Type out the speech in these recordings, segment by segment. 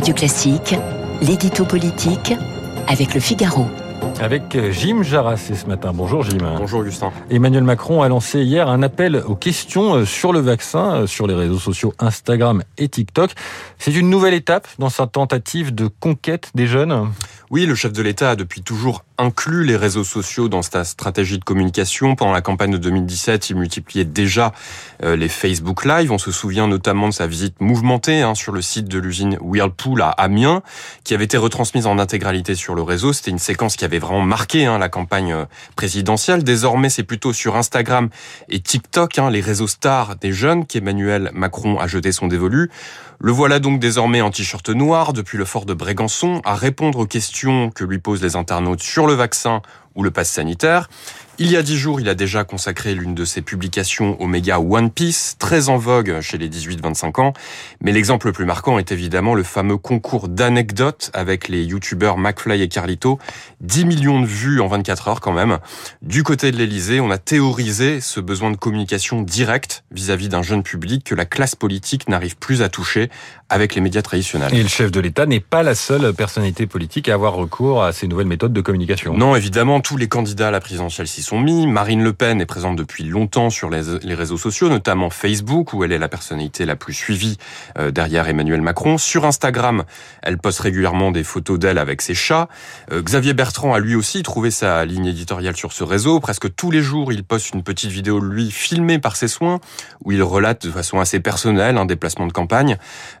Radio Classique, l'édito politique avec le Figaro. Avec euh, Jim Jarassé ce matin. Bonjour Jim. Bonjour Augustin. Emmanuel Macron a lancé hier un appel aux questions euh, sur le vaccin euh, sur les réseaux sociaux Instagram et TikTok. C'est une nouvelle étape dans sa tentative de conquête des jeunes? Oui, le chef de l'État a depuis toujours inclus les réseaux sociaux dans sa stratégie de communication. Pendant la campagne de 2017, il multipliait déjà les Facebook Live. On se souvient notamment de sa visite mouvementée hein, sur le site de l'usine Whirlpool à Amiens, qui avait été retransmise en intégralité sur le réseau. C'était une séquence qui avait vraiment marqué hein, la campagne euh, présidentielle. Désormais, c'est plutôt sur Instagram et TikTok, hein, les réseaux stars des jeunes, qu'Emmanuel Macron a jeté son dévolu. Le voilà donc désormais en t-shirt noir depuis le fort de Brégançon à répondre aux questions que lui posent les internautes sur le vaccin ou le pass sanitaire. Il y a dix jours, il a déjà consacré l'une de ses publications au méga One Piece, très en vogue chez les 18-25 ans. Mais l'exemple le plus marquant est évidemment le fameux concours d'anecdotes avec les youtubeurs McFly et Carlito. 10 millions de vues en 24 heures quand même. Du côté de l'Elysée, on a théorisé ce besoin de communication directe vis-à-vis d'un jeune public que la classe politique n'arrive plus à toucher avec les médias traditionnels. Et le chef de l'État n'est pas la seule personnalité politique à avoir recours à ces nouvelles méthodes de communication. Non, évidemment, tous les candidats à la présidentielle s'y mis. Marine Le Pen est présente depuis longtemps sur les, réseaux sociaux, notamment Facebook, où elle est la personnalité la plus suivie euh, derrière Emmanuel Macron. Sur Instagram, elle poste régulièrement des photos d'elle avec ses chats. Euh, Xavier Bertrand a lui aussi trouvé sa ligne éditoriale sur ce réseau. Presque tous les jours, il poste une petite vidéo de lui filmée par ses soins, où il relate de façon assez personnelle un déplacement de campagne.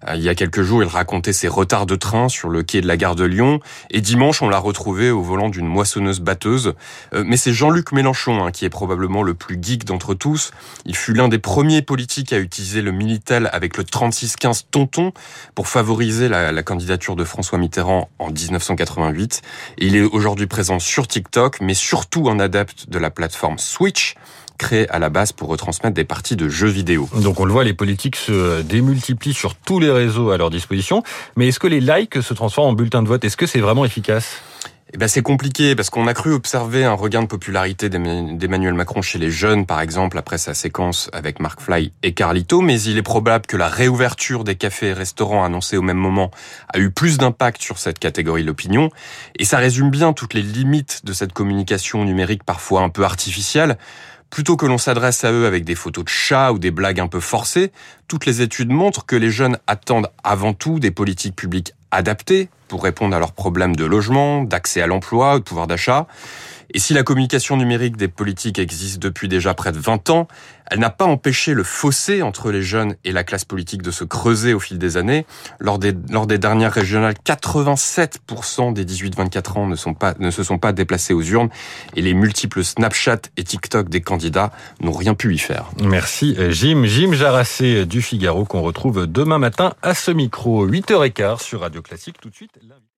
Euh, il y a quelques jours, il racontait ses retards de train sur le quai de la gare de Lyon. Et dimanche, on l'a retrouvé au volant d'une moissonneuse batteuse. Mais c'est Jean-Luc Mélenchon hein, qui est probablement le plus geek d'entre tous. Il fut l'un des premiers politiques à utiliser le Minitel avec le 3615 Tonton pour favoriser la, candidature de François Mitterrand en 1988. Et il est aujourd'hui présent sur TikTok, mais surtout un adepte de la plateforme Switch créé à la base pour retransmettre des parties de jeux vidéo. Donc on le voit, les politiques se démultiplient sur tous les réseaux à leur disposition. Mais est-ce que les likes se transforment en bulletins de vote? Est-ce que c'est vraiment efficace? Eh ben c'est compliqué parce qu'on a cru observer un regain de popularité d'Emmanuel Macron chez les jeunes, par exemple, après sa séquence avec Mark Fly et Carlito, mais il est probable que la réouverture des cafés et restaurants annoncés au même moment a eu plus d'impact sur cette catégorie de l'opinion. Et ça résume bien toutes les limites de cette communication numérique parfois un peu artificielle. Plutôt que l'on s'adresse à eux avec des photos de chats ou des blagues un peu forcées, toutes les études montrent que les jeunes attendent avant tout des politiques publiques adaptées pour répondre à leurs problèmes de logement, d'accès à l'emploi, de pouvoir d'achat. Et si la communication numérique des politiques existe depuis déjà près de 20 ans, elle n'a pas empêché le fossé entre les jeunes et la classe politique de se creuser au fil des années. Lors des, dernières régionales, 87% des 18-24 ans ne, ne se sont pas déplacés aux urnes et les multiples Snapchat et TikTok des candidats n'ont rien pu y faire. Merci Jim. Jim Jarassé du Figaro qu'on retrouve demain matin à ce micro, 8h15 sur Radio Classique. Tout de suite.